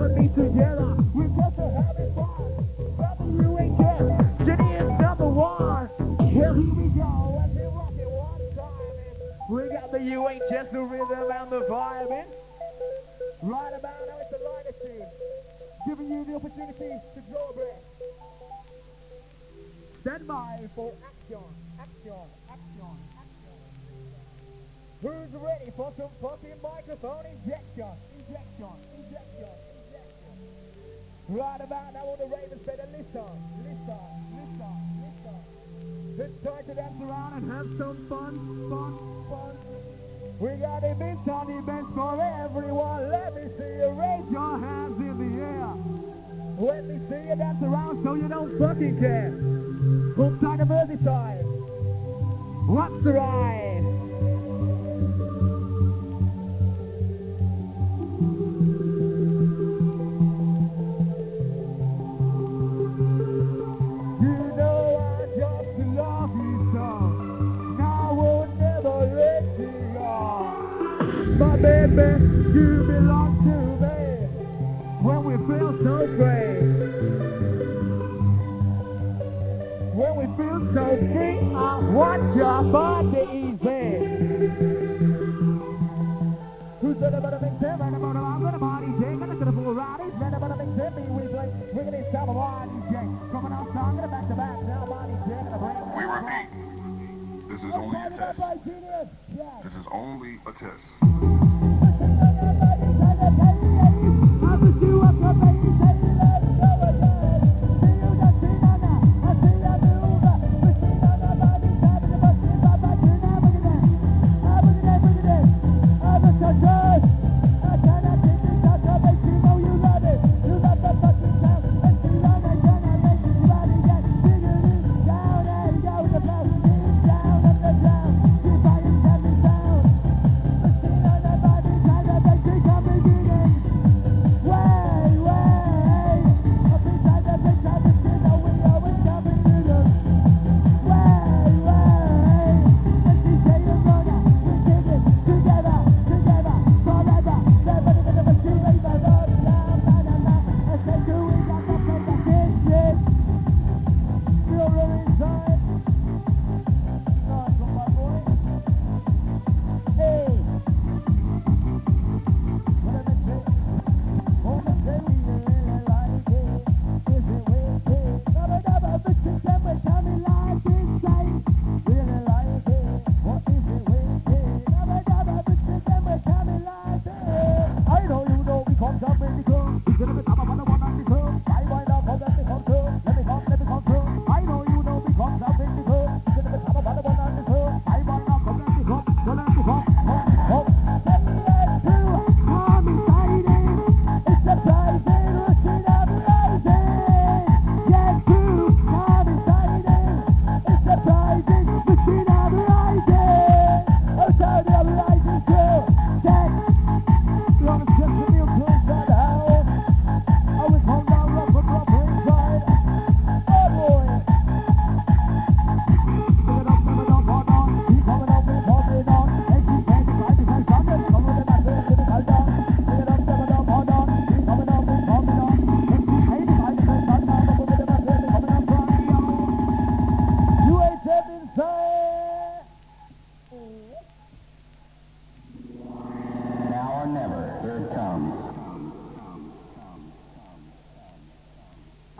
We're just having fun. Brother, you ain't number one. Here we go. Let's rock it one time. And we got the you the rhythm and the vibe. And right about now, it's the lighter team. Giving you the opportunity to draw. Stand by for action. Action. Action. Action. Who's ready for some fucking microphone? Injection. Injection. Right about now, all the ravens better listen. Listen. Listen. Listen. It's time to dance around and have some fun. Fun. Fun. We got events on events for everyone. Let me see you raise your hands in the air. Let me see you dance around so you don't fucking care. Full time of Merseyside. What's the ride? My baby, you belong to me. When we feel so great. When we feel so free, I want your body easy. Who's gonna better make them? And about I'm gonna body J. Gonna get a full ride. He's gonna better make them. We play. We're gonna stop a body J. Coming out strong. Gonna back to back. Now body bring. We repeat, this is only a test. This is only a test.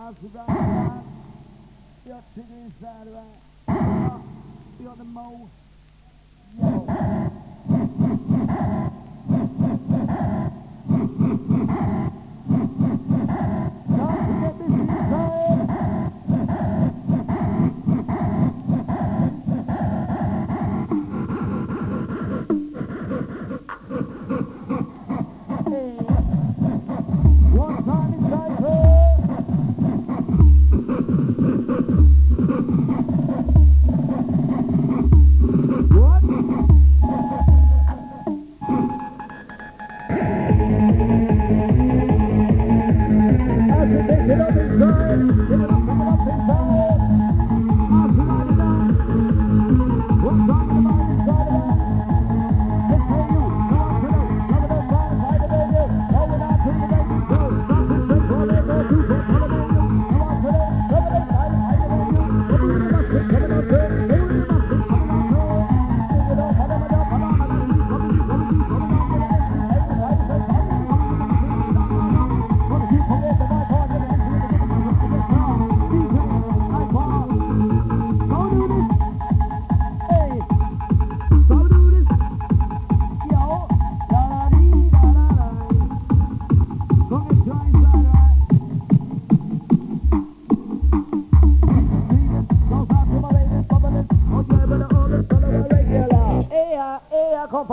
That, you're sitting inside right. You're the most.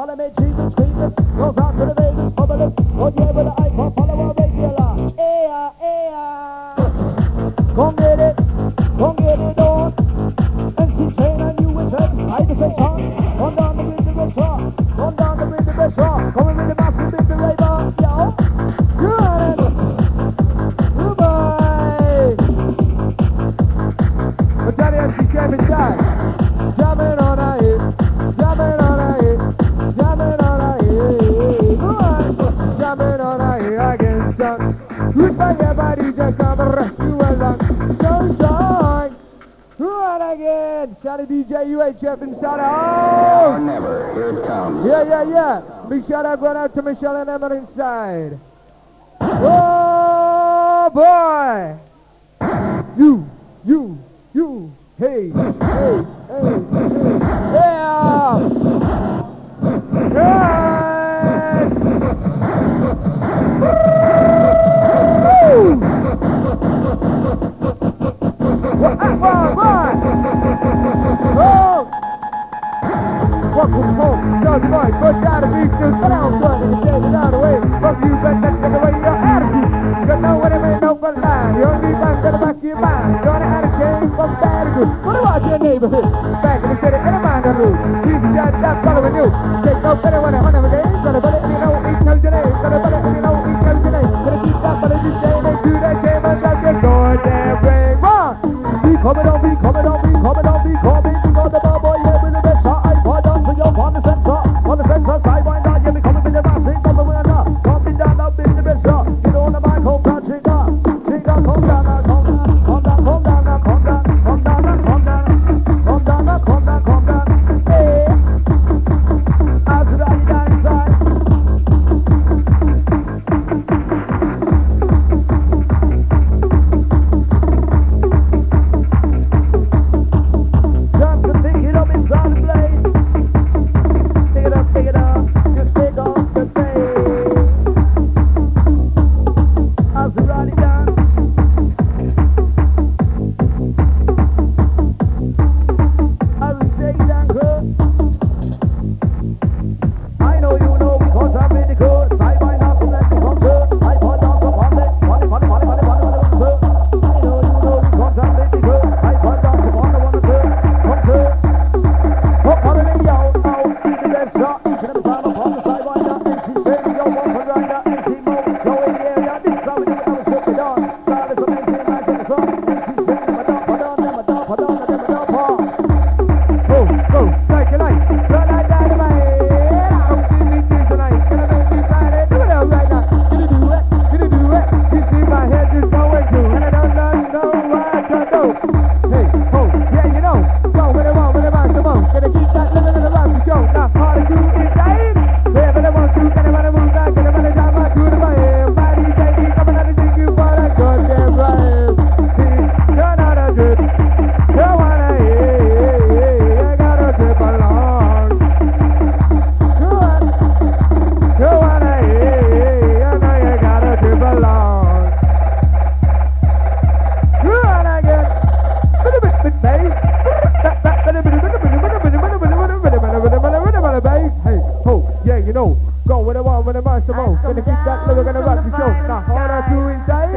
Parliament know. Go with the one, with the most, the most. Gonna keep that look, gonna rock the show. Now, hold on to inside.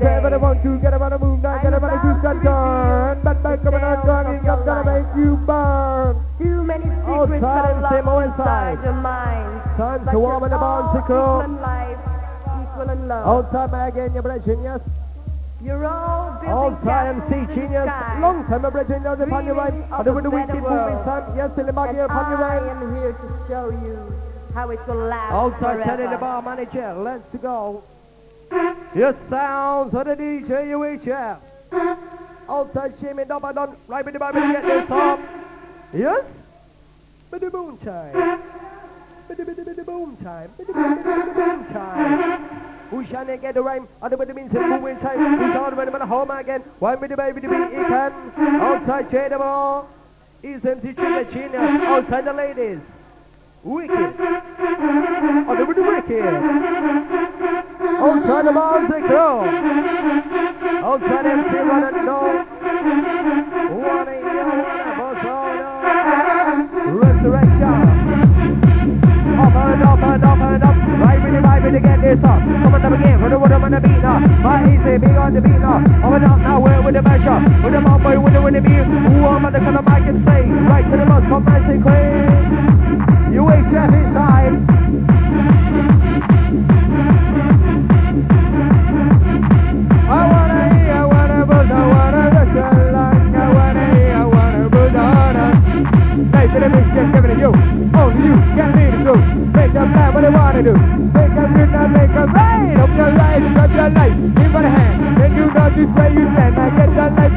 Get about the one, two, get about the moon, Now get about the juice, got gone. Back, back, coming on, gone, it's not gonna make you burn. Too many secrets that are locked inside your mind. Time to warm in the bicycle. Equal cool. Old time again, you're blessing, yes? You're all building All time sea genius. Long time of bridging those upon your right. I do the wicked moving time. Yes, in the back here upon your right. I am here to show you how it will last Also telling the bar manager, let's go. Yes, sounds of the DJ UHF. Also Jimmy done. right with the bar, get this up. Yes? but the boom time. Biddy but the boom time. but the boom time. Who shall I get the rhyme? Other but the means of time. Who's all the man home again? Why the baby to be eaten? Outside the bar, Is empty chicken genius. Outside the ladies. Wicked. oh the wicked. Oh, Outside the balls they grow. Outside oh, MC one and no. One in your one. Resurrection. Oh, up and up and up and up. Right really, right to get this up. Come on up again for the wood on the beat now. My easy, be on the beat now. Up and up now, we're with the measure. With the mouth boy, with the winning beat. Who am I to come back and say? Right to the most, come back and say, you HF inside. I wanna hear, I wanna buzz, I wanna I wanna hear, I wanna buzz us. Hey, to you. Only you can what they wanna do. Open your give it a hand. You where you stand. Now get your like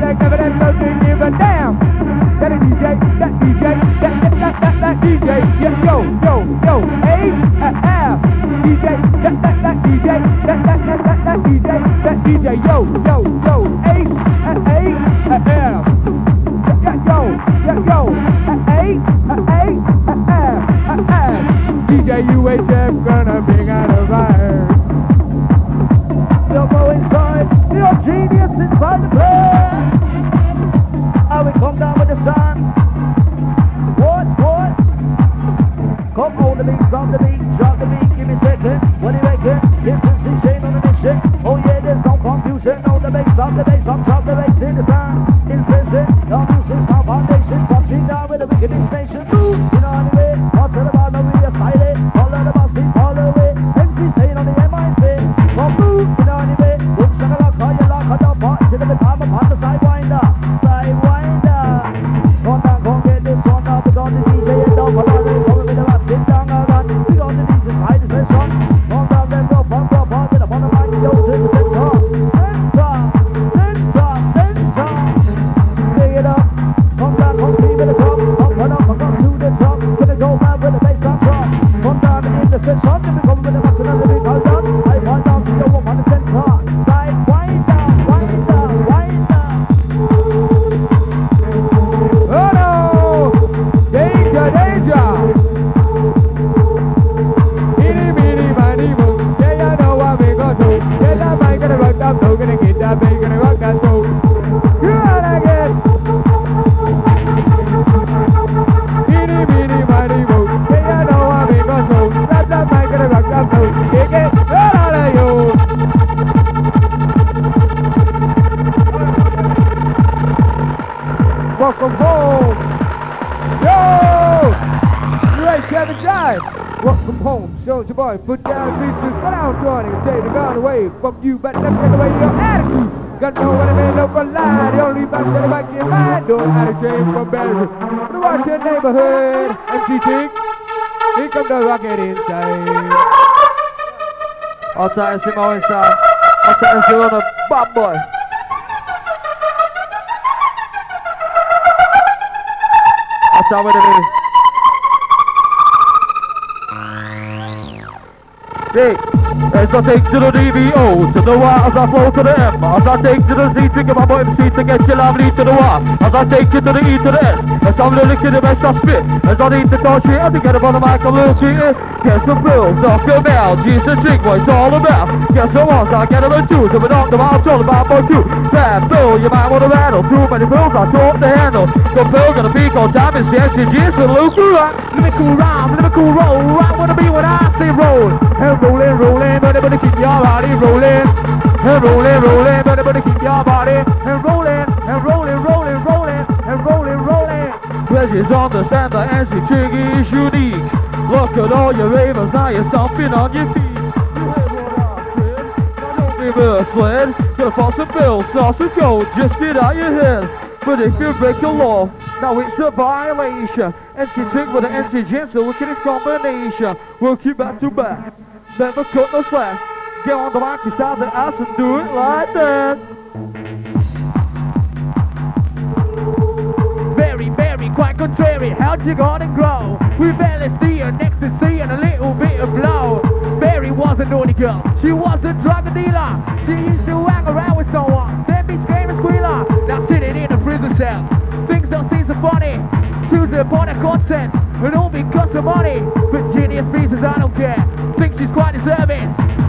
damn. That DJ, that DJ, DJ. Yeah, yo, yo, yo, H, F. DJ, that, that, that DJ, that, that, that, that, that DJ, that DJ, yo, yo, yo, H, H, F. Yeah, yo, yo, H, H, uh, F, uh, F. DJ UHF gonna a On the the gun away from you. But never take away your attitude. Got know what I mean? No for lie. The only back to the back in mind. Don't have to change from better. To watch your neighborhood. MC Tick. Here come the rocket inside. Outside, Simo inside. Outside, still on the bomb boy. Outside with it. Dick, as I take to the DVO, to the Y as I flow to the M, as I take to the Z, thinking my boy MC to get your lovely to the Y, as I take you to the E to the S, as I'm to the best I spit, as I need to touch it, I get up on the mic, I'm little sweeter, get some bills off your mouth, Jesus drink what it's all about, get some ones, I get them a two, so we don't come out, all about my two, bad bill, you might want to rattle, too many bills, I taught to handle, the bill gonna peak on time, and yes, you just with Luke Let me cool rhyme, let me cool roll, I wanna be when I say roll, and rolling, rolling, but everybody keep your body rolling. And rolling, rolling, but everybody keep your body. And rolling, and rolling, rolling, rolling, and rolling, rolling. Pleasures understand the answer trick is unique. Look at all your ravers, now you're stomping on your feet. You heard what I said, reverse sled. Gonna fall some bills, start some gold, just get out your head. But if you break the law, now it's a violation. NC Trick with an NC Jensen, look at this combination. We'll keep back to back. Never cut no slack. Get on the mic beside the ass and do it like that. Very, very, quite contrary. How'd you gonna grow? With LSD and ecstasy and a little bit of blow. Mary was a naughty girl. She was a drug dealer. She used to hang around with someone. Then became a squealer. Now sitting in a prison cell. Funny. To the point of content. And all because of money. But genius I don't care. Think she's quite deserving.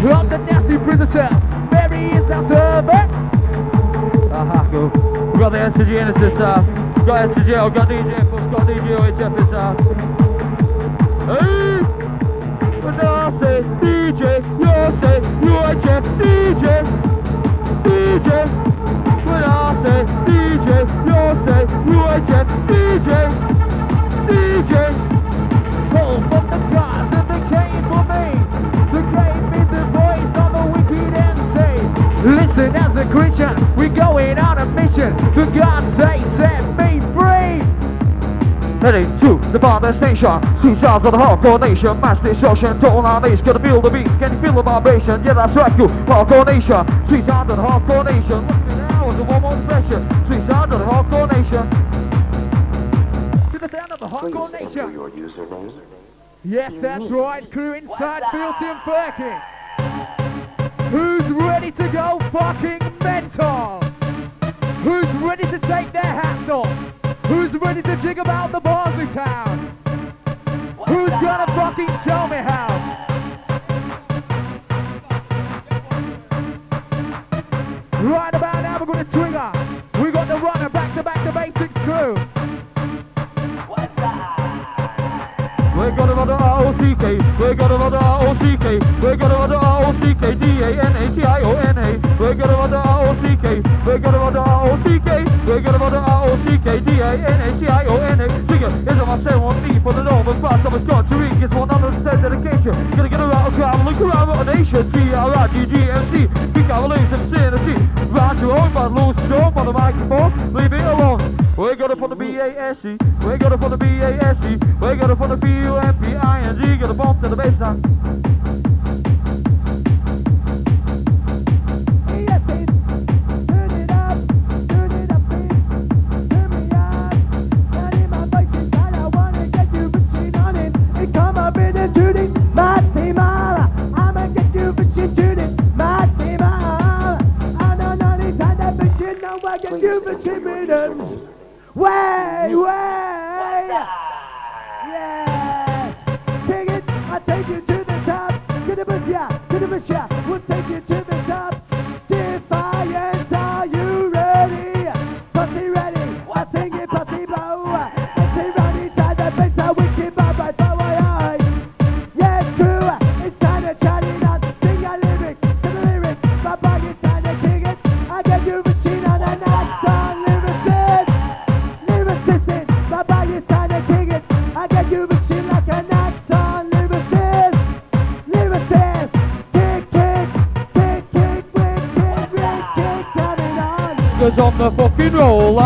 Of the nasty prison cell. Mary is our servant. Aha, cool. Got the answer Genesis, uh, got answer I've got DJ Fuss, got DJ OHF is, uh, hey! When I say DJ, you say check DJ, DJ. Say DJ, you say you are check DJ, DJ. From the they came for me. Gave me the voice of the wicked Listen, as a Christian, we're going on a mission. The God say, set me free. Heading to the border station, sweet sounds of the hardcore nation, mass destruction, total our nation, gonna feel the beat, can you feel the vibration? Yeah, that's right, you, hardcore nation, sweet sounds of the hardcore nation, look at now as a one more expression, sweet sounds of the hardcore nation. To the sound of the hardcore nation. your username. Yes, that's right, crew inside Filton Perkin. Who's ready to go fucking mental? Who's ready to take their hats off? Who's ready to jig about the bars of town? Who's gonna fucking show me how? Right about we're gonna trigger. We got the runner back to back the basics crew. Run the R-O-C-K, we're gonna run the R-O-C-K, we're gonna run the R-O-C-K, D-A-N-A-T-I-O-N-A, we're gonna run the R-O-C-K, we're gonna run the R-O-C-K, we're gonna run the R-O-C-K, D-A-N-A-T-I-O-N-A, Singing, is on my ceremony for the Northern Pass, I'm a Scotch Ring, it's 100% dedication, gonna get around, travel, look around, what a nation, T-R-I-G-G-M-C, big Cavaliers, MC, round your own, but lose strong on the microphone, leave it alone, we're gonna put the B-A-S-E, we're gonna put the B-A-S-E, we're gonna put the B-U-M-P-I-N-G, gonna bump to the baseline.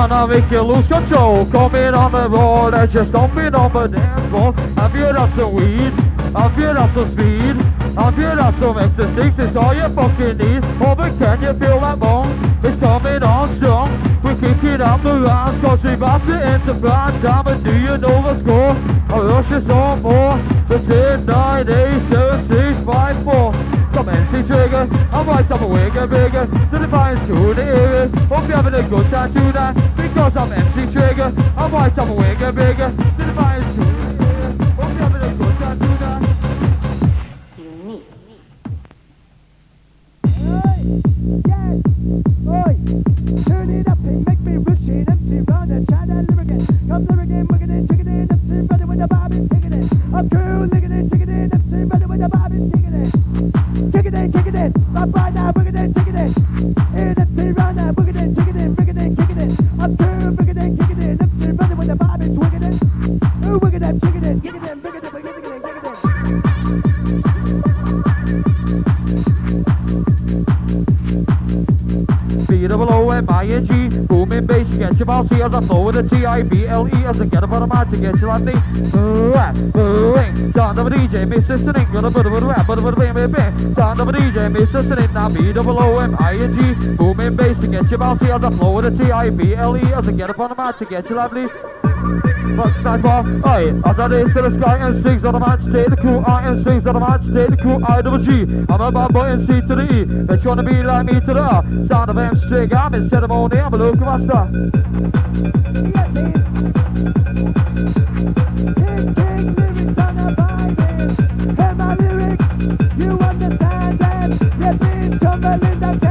I make you lose control Coming on the road and just stomping on the dance floor Have you had some weed? Have you had some speed? Have you had some exercise? It's all you fucking need Oh but can you feel that bone? It's coming on strong We're kicking up the rounds cause we're about to enter prime time And do you know the score? I rush is on more The 10, 9, 8, 7, 6, 5, 4 Some MC trigger, I'm right up a wigger bigger The defiance cool to hear it Hope you're having a good time tonight Because I'm MC trigger, I'm right up a wigger bigger The defiance cool to hear it Hope you're having a good time tonight oi, turn it up and make me it. Empty round try that lyric. Come lyric again, wicked it, empty ready with the bobby, kicking it. I'm cool, licking it, chicken empty ready with the bobby, kicking it. It, right now, wicked it, chicken it. In now, wicked it, it, wicked it, kicking it. I'm cool, wicked it, kicking it, with the wicked it. Ooh, wicked it, chicken it, it, wicked it, it, it. Bass, get your bouncy as I throw with a T-I-B-L-E As I get the mic to get you on the Rap, ring, of a DJ, miss listening Got a bit of a rap, bit of a bang, bang, bang Sound of a DJ, miss listening Now B-double-O-M-I-N-G Booming bass, to get your bouncy as I flow with a T-I-B-L-E I get up on the mic to get you lovely Fuck for, aye, as I did to the sky and sings on the match, stay the crew, I and sings on the match, stay the crew, I double G. I'm a bad boy and C to the E, you wanna be like me to the R. Sound of M string, I'm in ceremony, I'm a local master. The Bible. Hear my lyrics, you understand them. You've been tumbling down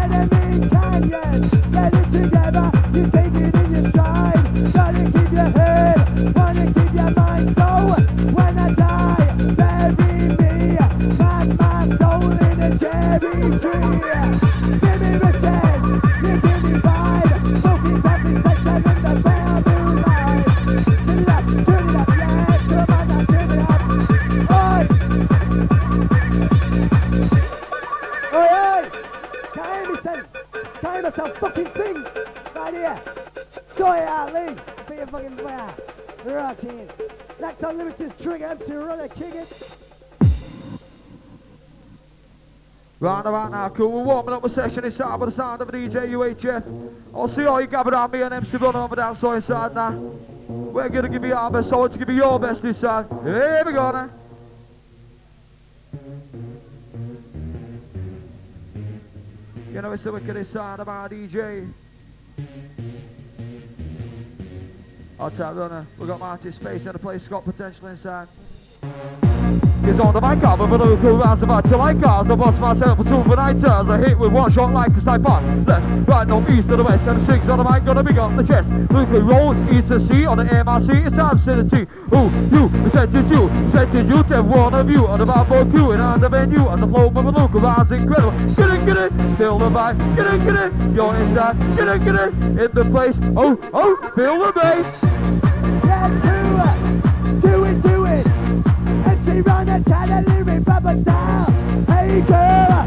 fucking thing. Right here. Joy Ali. Be a fucking fire. Right here. Lyrics is Trigger MC Runner King it. Round about now, cool. We're warming up the session inside with the sound of a DJ UHF. I'll see all you gathered around me and MC Runner over down so inside now. We're gonna give you our best, so let's give you your best this time. Here we go now. You know it's the wickedest side of our DJ. I'll We've got Marty Space and the place got potential inside. It's on the mic up with a local rounds about till like cars. I bust myself for two turns. I hit with one shot like a sniper. Left, right, north, east to the west. And the strings on the mic gonna be on the chest. Luke rolls east to sea on the MRC. It's. Who, you, the said to you, said to you, to every one of you. On the Bamboo Q and on the venue. On the flow with a look around incredible. Get it, get it, feel the vibe. Get it, get it, you're inside. Get it, get it, in the place. Oh, oh, feel the bass. It. MC Runner, chat a lyric, rubber style. Hey girl,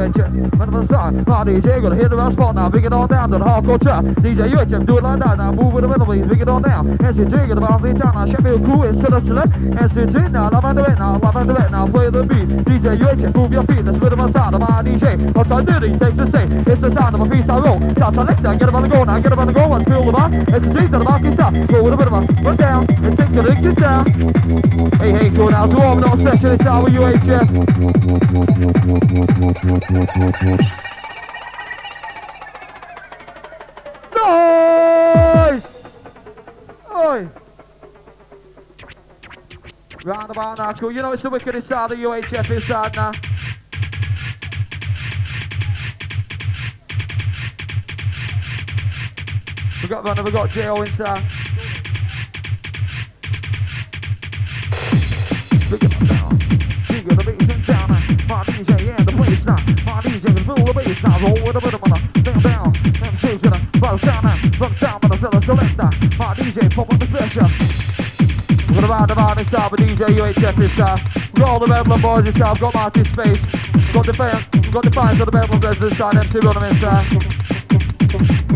Man ah, of the side, my DJ the right spot now, bring it on down the hardcore chat. DJ UHF, do it like that now, move with the rhythm, please, bring it on down. NCG, gonna bounce in town now, Sheffield crew is to the select. NCG now, love under it now, love under it now, play the beat. DJ UHF, move your feet, let's rhythm and sound of my DJ. What I do, takes to say, it's the sound of a freestyle roll. Get up on the go now, get up on the go, let's feel the bar. NCG to the market stop, go with a rhythm, run down, and take licks down. Hey, hey, now, so warming up session, it's our UHF. Nice! Oi! Round about now, cool. You know it's the wickedest side of the UHF inside now. We got Runner, we got Jo inside. With a down down. Down down DJ gonna round about this. We've got the Bedlam boys. We've got Marty Space. Got the fans. Got the fans of the Brothers this side. MC Runham inside.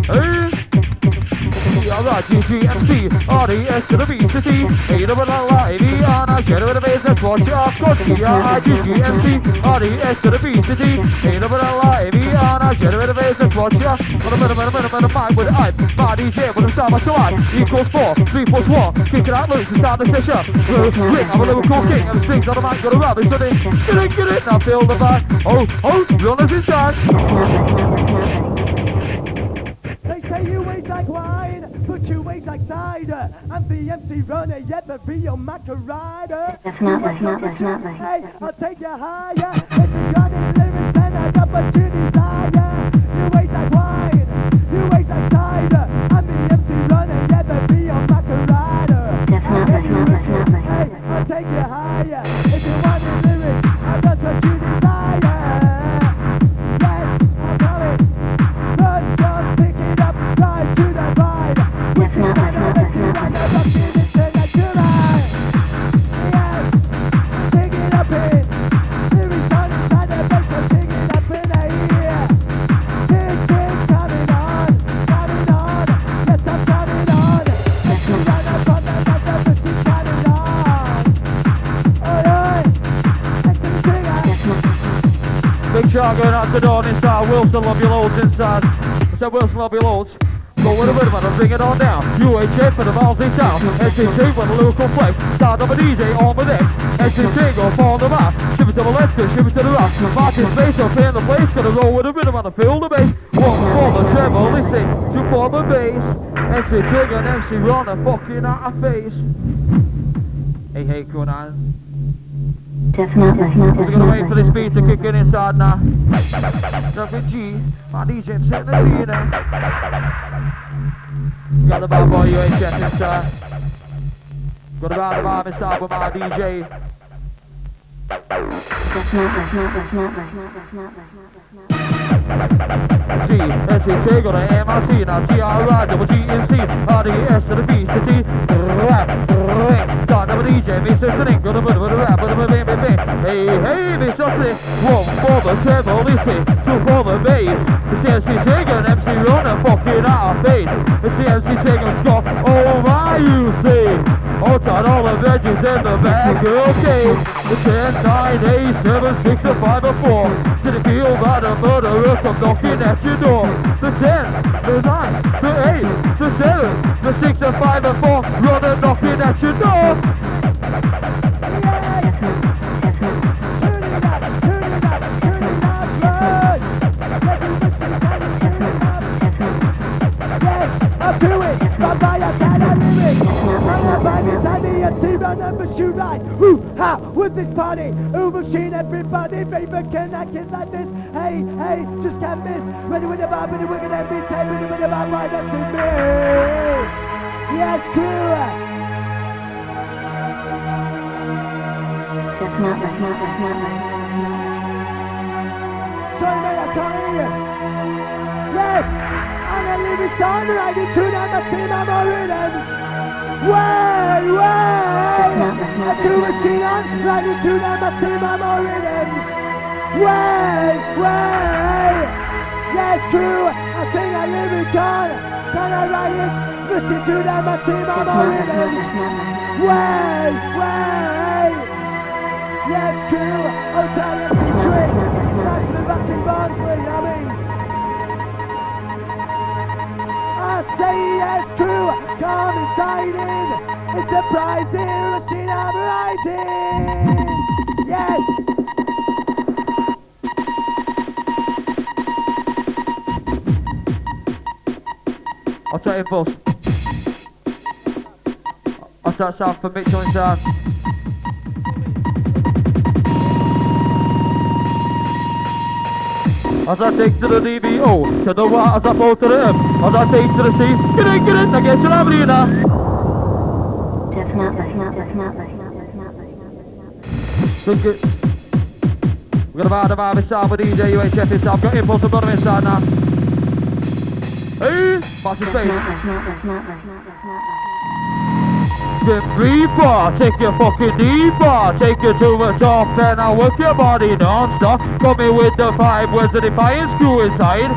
Hey! Alright, to the B to T, A to the la, A D R, bass, let's watch your course, GGMC, to the B to T, A to the la, A D R, now get with the bass, let's watch your, what a minute, minute, minute, minute, mind with hype, my DJ with the star, my side, equals 4, 3 plus 1, kick it out loose, and start the session, ring, I'm a lyrical king, and the strings on the mic, got a rub, it's the get it, get it, now feel the vibe, oh, oh, runners inside. Like cider. Uh, I'm the MC runner, yet the your maca rider. Definitely, definitely. Hey, I'll take you higher. If you got any lyrics, then I got what you desire. Shout going out to Dawn inside. Wilson, love your loads inside. I said Wilson, love your loads. Go with a rhythm and bring it on down. UHF for the miles in town. SGT for the local flex. Sound of an DJ on the decks. SGT go on the map. It to the left, it to the right. Marking space up in the place. Gonna roll with a rhythm and feel the bass. One for the treble, listen. Two for the bass. Trigger and MC Runner fucking out of face. Hey, hey, going on. Definitely. We're gonna wait for this beat to kick in inside now. Nothing G, my DJ setting the scene now. Got the bad boy UHF inside. Got the bad vibe inside with my DJ. G, S H A, got a M I C, now T R I, double G M C, R D S to C rap, rap, start number DJ, me listening, got a bit of a rap, a bit of a Hey, hey, me listening, one for the treble, listen, two for the bass, the CMC shaking, MC running, fucking out of face, the CMC shaking, Scott, oh my, you see. Hold tight all the veggies in the bag, okay. The 10, 9, 8, 7, 6, and 5, and 4. Did it feel that a murderer come knocking at your door? The 10, the 9, the 8, the 7, the 6, and 5, and 4. Running knocking at your door. Do it, Sunny and T-Run and Machine Ride. Ooh, ha, with this party. Ooh, machine, everybody. Fever can I kid like this. Hey, hey, just can't miss. Ready with the vibe, ready with the every time. Ready with the vibe, right up to me. Yes, crew. Just not like, not like, not like. Sorry, man, I can't hear you. Yes! I'm gonna leave it sound right into number two, number rhythms. Way, way, I do machine on right into them, I see my more rhythms. Way, way, yes, true, I sing a lyric on, can I write it? Listen to them, I see my more rhythms. Way, way, yes, true, I'll tell you, a trick. That's the fucking Barnsley, I mean. I say yes, true, Come inside in. It's a rising machine of lighting. Yes. I'll take it, first. I'll take south for Mitchell and Sam. As I take to the DBO, to the Y as I fall to the M, as I take to the C, get in, get in, I get the arena. Think it. We're gonna buy the vibe inside with DJ UHF inside. I've got impulse and bottom inside now. Hey, watch your face. Free bar, take your fucking bar, take you to the top and I'll work your body non-stop. Me with the five words the Defiance crew inside.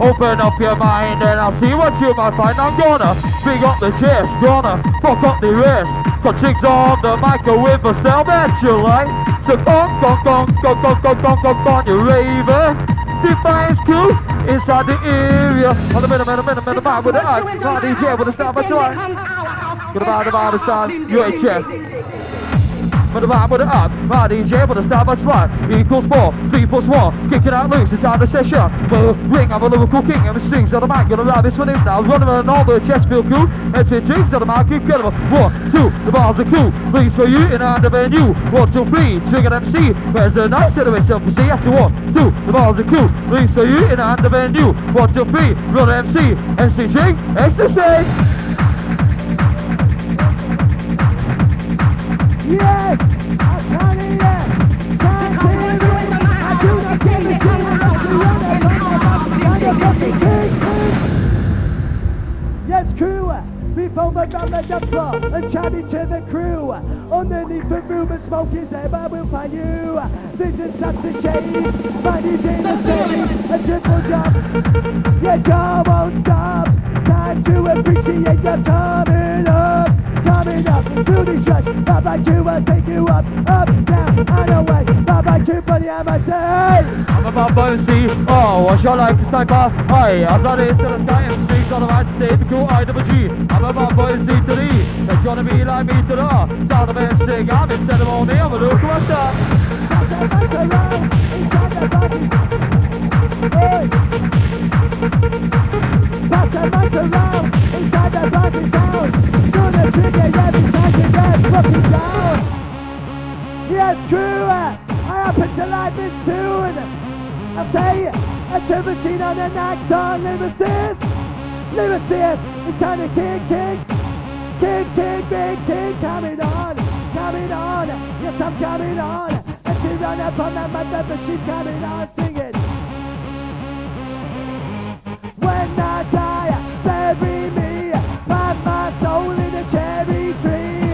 Open up your mind and I'll see what you might find. I'm gonna big up the chest, gonna fuck up the rest. Got chicks on the microwave with a style that you like. So come, come, come, come, come, come, come, come, come, you raver. Defiance crew inside the area. On the middle, middle, middle, middle, middle, with the eye. DJ with the start, but you like. Gonna buy the side, UHF. With the vibe with the up, my DJ with the star by slide Equals four, three plus one Kicking out loose inside the session ring, I'm a lyrical king And the strings on the mic, gonna ride this one in now Running around all the chest feel cool And say jigs on the mic, incredible One, two, the bars are cool. Please for you in under venue One, two, three, trigger MC Where's the nice set of myself to see? Yes, the one, two, the bars are cool. Please for you in under venue One, two, three, run MC MC jig, ecstasy On the floor and chatting to the crew. Underneath the room and smoke is there, I will find you. Vision starts to change. Money's in the city. A triple job. Your job won't stop. Time to appreciate your coming up. Coming up to the rush. Baba Q will take you up, up, down, and away. Buddy, I'm a day. I'm about bouncy, oh, what shall I like to sniper? Aye, as I race to the sky and streets on the right state, the cool I double G. I'm about bouncy to the E, it's gonna be like me to the. Sound of it, sting, I'm instead of all I'm a what's that body. Hey. Pass that mic around, inside that body down. Gonna trigger every time you get fucking down. Yes, crew, uh, I happen to like this tune. You, a true machine on an act on lyricist. Lyricist, it's kind of kick, kick! Kick, kick, big kick, coming on, coming on. Yes, I'm coming on. And she run up on that mother, but she's coming on, sing it. When I die, bury me, plant my soul in a cherry tree.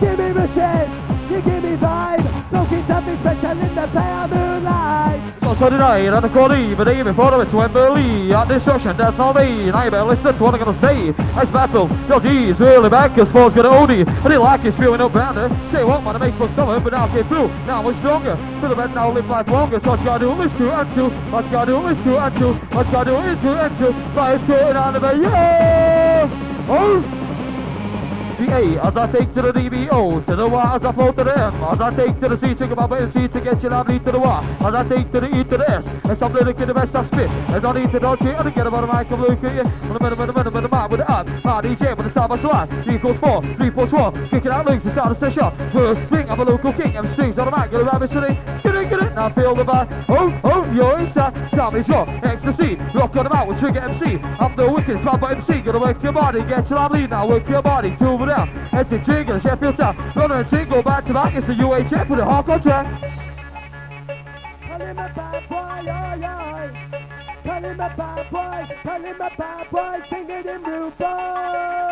Give me machine, you give me vibe, smoking something special in the pale So today, and the Cordy, but even before it went Burley, at destruction, that's not me. Now you better listen to what I'm gonna say. Ice battle, your G's really back, cause Paul's it. I didn't like his feeling up rounder. Say what, man, it makes for summer, but now get through. Now much stronger. To the bed now, live life longer. So what you gotta do is screw and two. What you gotta do is screw and two. What you gotta do is screw and two. By screwing on the bed, yeah! Oh! The A as I take to the DBO, to the Y as I flow to the M, as I take to the C, think about the C to get you lovely to the Y, as I take to the E to the S, and some lyric in the best I spit, and I need to don't cheat, and get about the mic of Luke here, on the middle, middle, middle, middle, mic with the up, my DJ with the side by side, 3 equals 4, 3 equals 1, kicking out links, of the session, first thing, I'm a local king, and strings on the mic, get a rabbit city, get it, get it, now feel the vibe, oh, oh, you're inside, time is your ecstasy, rock on the mic with Trigger MC, up the wicked, slap by MC, gonna work your body, get your lovely, now work your body, two over there, it's the Trigger, Sheffield Town, runner and single, back to back, it's the UHF with a hardcore track. Call him a bad boy, oi, him a bad boy, call him a bad boy, rude boy.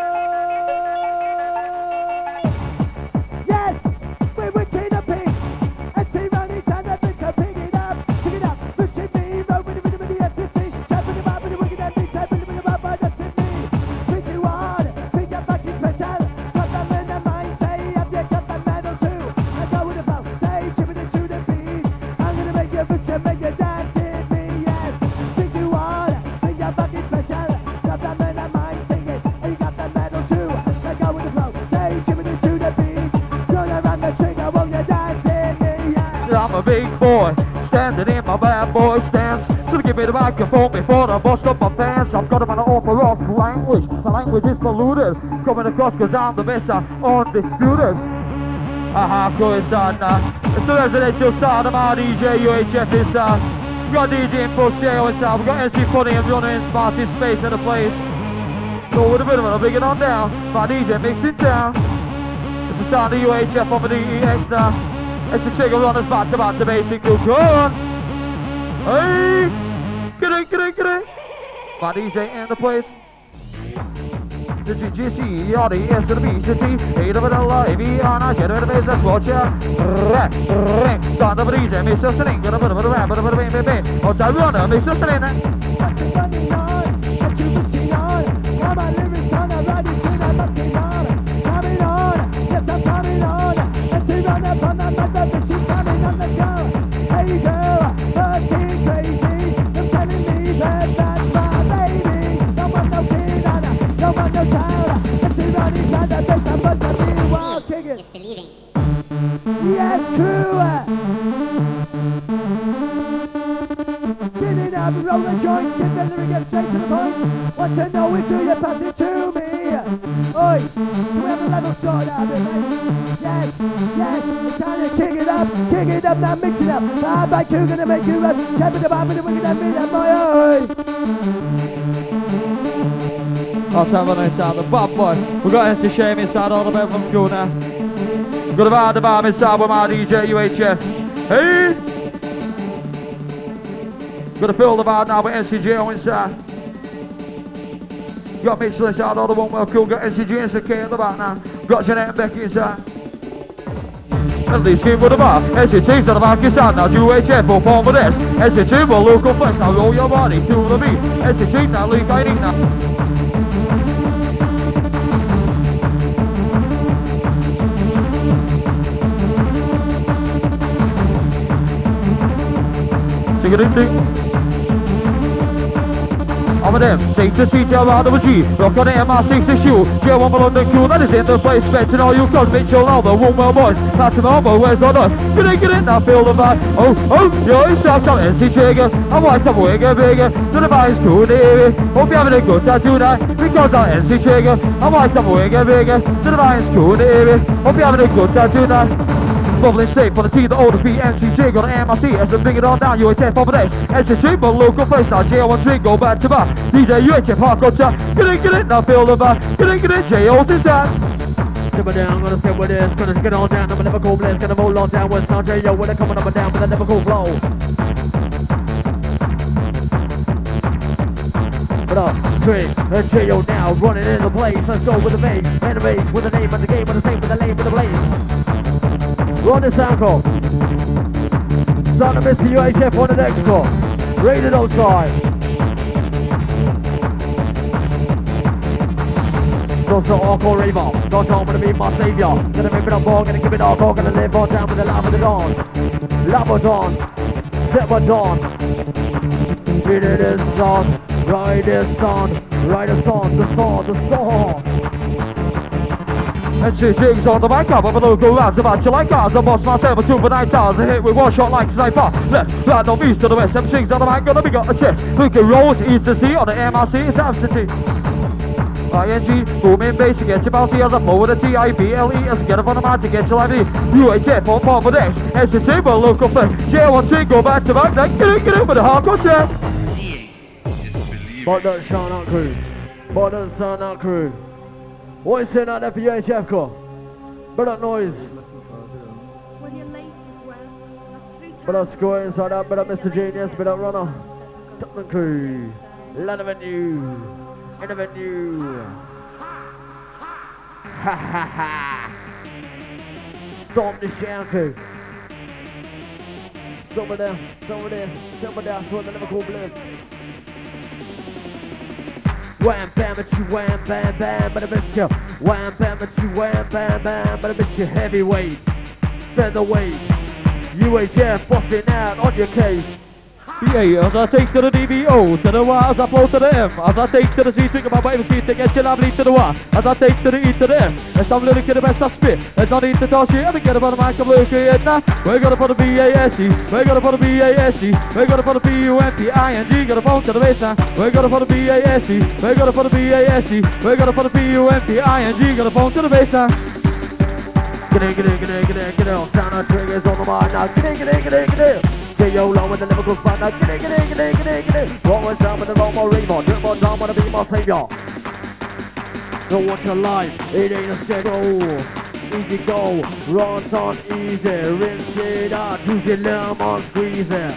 The microphone before I bust up my pants. I've got 'em in an orthodox language. The language is polluted. Coming across cause I'm the best, I'm undisputed. A hardcore is on uh, It's the residential side of our DJ UHF is uh, We've got DJ Info Stereo inside. We've got MC Funny and running Smarty Space in the place. So with a bit of it, I'll bring it on down. My DJ mixed in town. It's the sound of UHF on the DEX now. It's the trigger runners back to back to basic go on. Hey! It! My DJ in the place. The GGC, S to the A to the A, B, N, G, to the business, watch out. Rap, rap, sound of DJ, Mr. Sling, get a bit of a rap, bit of a bang. Oh, Mr. Sling. Eh? The I'm wild kicking. Yes, true. It up, roll a joint, get the lyric, get straight to the point. Want to know it, do you pass it to me? Oi, do we have a level out of it, mate? Yes, yes, it's time to kick it up, kick it up, now mix it up. Bye bye, Q, gonna make you up. Jab it, bob it, wicked, and beat up, boy, oi. I'll them inside the bad boy. We've got MC Shame inside all the men from school now. We've got a the bar inside with my DJ UHF. Hey! Gonna fill the bar now with NCGO inside. Got Mitchell inside, all the one well cool. Got NCG and SK in the back now. Got Jeanette and Becky inside. At least keep with the bar. NCT's on the back inside now. UHF will form with this. NCT will local flex. Now roll your body to the beat. NCT now lead guiding now. It ding. I'm them, take the seat around of a G Rock on the MR6 issue G1 below the Q That is in the place Spectring all you cause Mitchell all the Woolwell boys Passing over. Where's the done Get in, get in. Now feel the vibe. Oh, oh Yo, it's out MC Trigger. I'm white I'm bigger, bigger. To the vibe's cool, Navy Hope you're having a good time tonight. Because I'm MC Trigger. I'm white I'm bigger, bigger. To the vibe's cool, Navy Hope you're having a good time tonight Bubbling state for the T, the O, the P, MTJ, got an as I bring it on down, UHF over there. SHG, but local first, now J1 3, go back to back. DJ UHF, hardcore chat, get it, get it, now feel the back, get it, get it, J.O. to side. Simmer down, gonna step with this, gonna get on down, I'm a Liverpool blitz, gonna roll on down with J, yo, when they're coming up and down with a Liverpool flow. But up, three, let's yo, now, running in the place, let's go with the bass, enemies, with the name of the game, with the same, with the name, with the blaze. Run this uncle. Son of Mr. UHF on the next call. Rated outside. Also, Orco Revo. Got on gonna be my savior. Gonna make it up all, gonna give it all, all gonna live on down with the lava the dawn. Lava dawn. Zephyr dawn. It is on. Ride this on. Ride the song, the song, the song. SHG's on the mic up, I'm a local lads about you like ours. I boss myself a two for nine towers. I hit with one shot like sniper. Left, right, north, east to the west. MC's on the mic, gonna be got the chest. Boogie rolls, east to sea on the MRC, it's absentee. ING, booming bass, you get your bouncy as a forward a T-I-B-L-E as get up on the mat to get your lively. UHF on part for this. SHG, but local first. J1 go back to back, then get it, get it with a hardcore check. But don't sound out crew. But don't sound out crew. What is saying out there for UHF core? But that noise. Well, you're late as well. That's three But that score inside out. But that Mr. Genius. But that runner. Tottenham crew. Lot of venue. In the venue. Ha ha ha. Storm the shampoo. Stop it there. Stop it there. Stop it there. For the Liverpool Blues. Wham bam at you, wham bam bam, but I bet you. Wham bam at you, wham bam bam, but I bet you heavyweight, featherweight. UHF busting out on your case. BA as I take to the DBO, to the Y as I flow to the M, as I take to the C, think about my MC to get your lovely to the Y, as I take to the E to the S, and some little kid the best I spit, and not need to talk shit, and get about the mic, I'm looking at now, we're gonna put a B-A-S-E, we're gonna put a B-A-S-E, we're gonna put a B-U-M-P-I-N-G, gonna phone to the baseline, we're gonna put a B-A-S-E, we're gonna put a B-A-S-E, we're gonna put a B-U-M-P-I-N-G, gonna phone to the baseline. Get in, get in, get in, get in, get in. Sound of triggers on the mind now. Get in, get in, get in, get in. Get yo low with the Liverpool spot now. Get in, get in, get in, get in, get in. What was down with the Romo Raymond? Drip on down, wanna be my savior. Don't want your life, it ain't a schedule. Easy go, runs on easy, rinse it out, use your lemon squeeze it.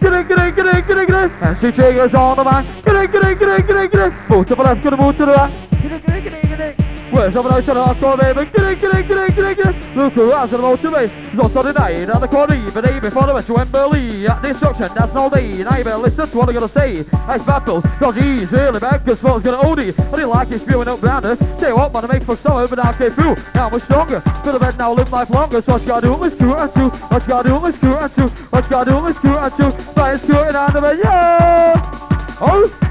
Get in, get in, get in, get in, get in. And she triggers on the mic. Get in, get in, get in, get in, to to. Where's else on the hardcore baby? Get in, get in, get in, get in, get in. Look who has the motivate. He's also denying at the corner, even even for the West Wembley. At destruction, that's no. Now you better listen to what I'm gonna say. Nice battle, cause he's really bad, cause Smoke's gonna own it. I didn't like it spewing up round her. Tell you what, man, I make for summer, but I'll through. Now I'm stronger. To the bed now, live life longer. So what you gotta do, let's screw it too. What you gotta do, let's screw it too. What you gotta do, let's screw it too. Flying screwing on the bed, yeah! Oh!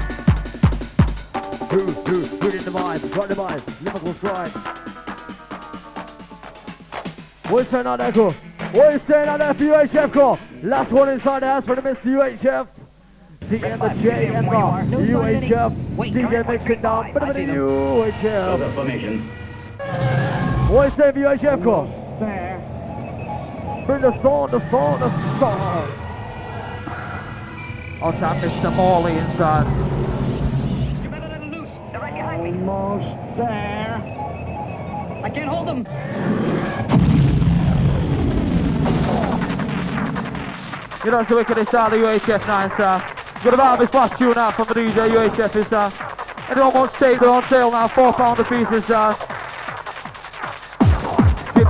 Who, who, good in the vibe, got the vibe, Liverpool strike. What's saying out there, Echo? What is saying out there for UHF, Core? Last one inside the house for the Mr. UHF. T and the J and the UHF. DJ mix it down, bit of UHF. formation. What is saying for UHF? There. Bring the song, the song, the song. On top, Mr. Morley inside. Almost there. I can't hold them. You know, so wicked inside the UHF 9 star. Got about this last tune out from the DJ UHF is uh, anyone wants to they're on sale now, four pound a piece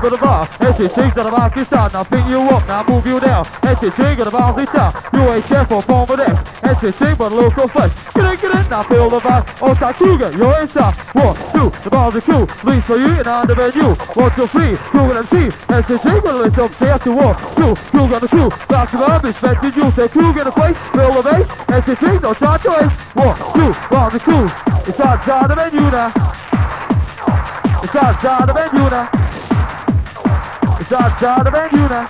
for the bar, SCC got a mark this out, now pick you up, now move you down. SCC got a bounce this out, UHF will form with this. SCC but local flesh. Get in, get in, now feel the back. Outside Cougar, you're inside. One, two, the ball's are cool. Leads for you and on the venue. One, two, three, Cougar MC. SCC got a list up, stay after one, two, Cougar the two. Back to the expected you, say Cougar the place, fill the base. SCC, no time to waste. One, two, one, the two. It's outside the venue now. It's outside the venue now. Outside the venue now.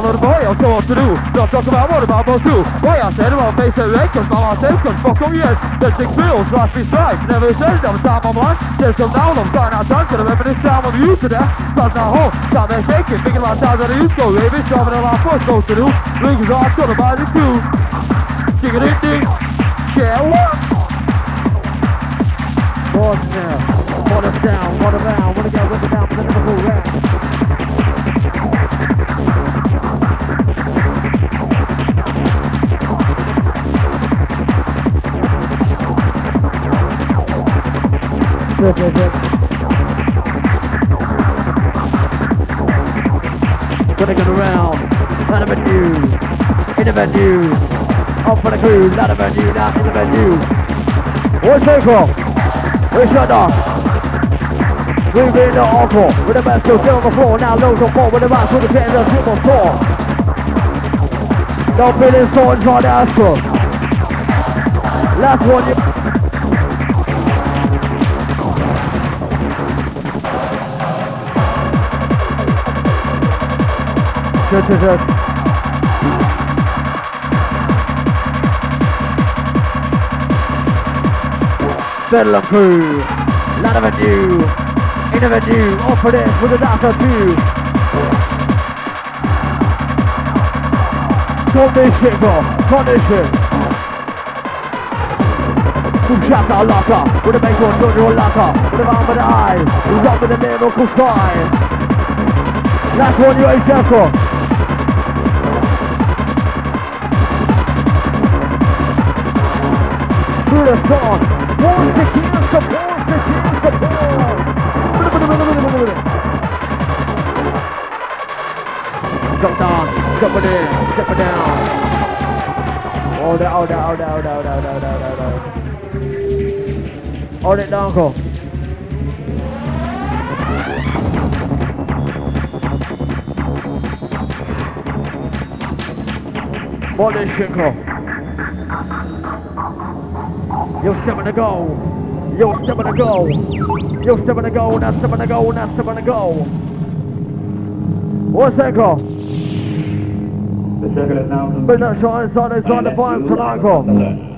Little boy, tell what to do. Don't talk about what about both two. Why I said about face right, cause mama said, cause fuck them yes. The six wheels, last be stripes. Never said was time I'm on. There's some down, I'm trying out time, could remember this time I'm used to that. Cause now home, time they shaking, thinking about times that I used to go, baby. Shoving a lot of push goes to do. Rings off, to the body too. Chicken it ding. Yeah, what? Boys now, put us down, us down, wanna get with it down for the Liverpool round. Yes, yes, yes. Gonna get around, out of venue, in the venue, up for the cruise, out of venue, not in the venue. One circle, we shut down. We in the encore, with the best still on the floor, now loads on four, with the rocks with the pants of triple four. Don't feel this sword, try to ask for. Last one. Good, good, good. Settle and crew. Lot of a new. In of a new. Off for this with a doctor too. Condition, bro. Condition. Boom shaka laka. With a make one, don't you laka. With a bomb with the eye. With the name of Kusai. Last one, you're a circle. through the song. Once again, support, again, support. Drop down, drop it in, step it down. Hold it, hold it, hold it, hold it, hold it, hold it, hold it. Hold it down, go. Hold this shit, go. Yo, seven to go. Yo, seven to go. Yo, seven to go. Now seven to go. Now seven to go. What's that call? The circle is now But not sure it's on, it's on the. Now on.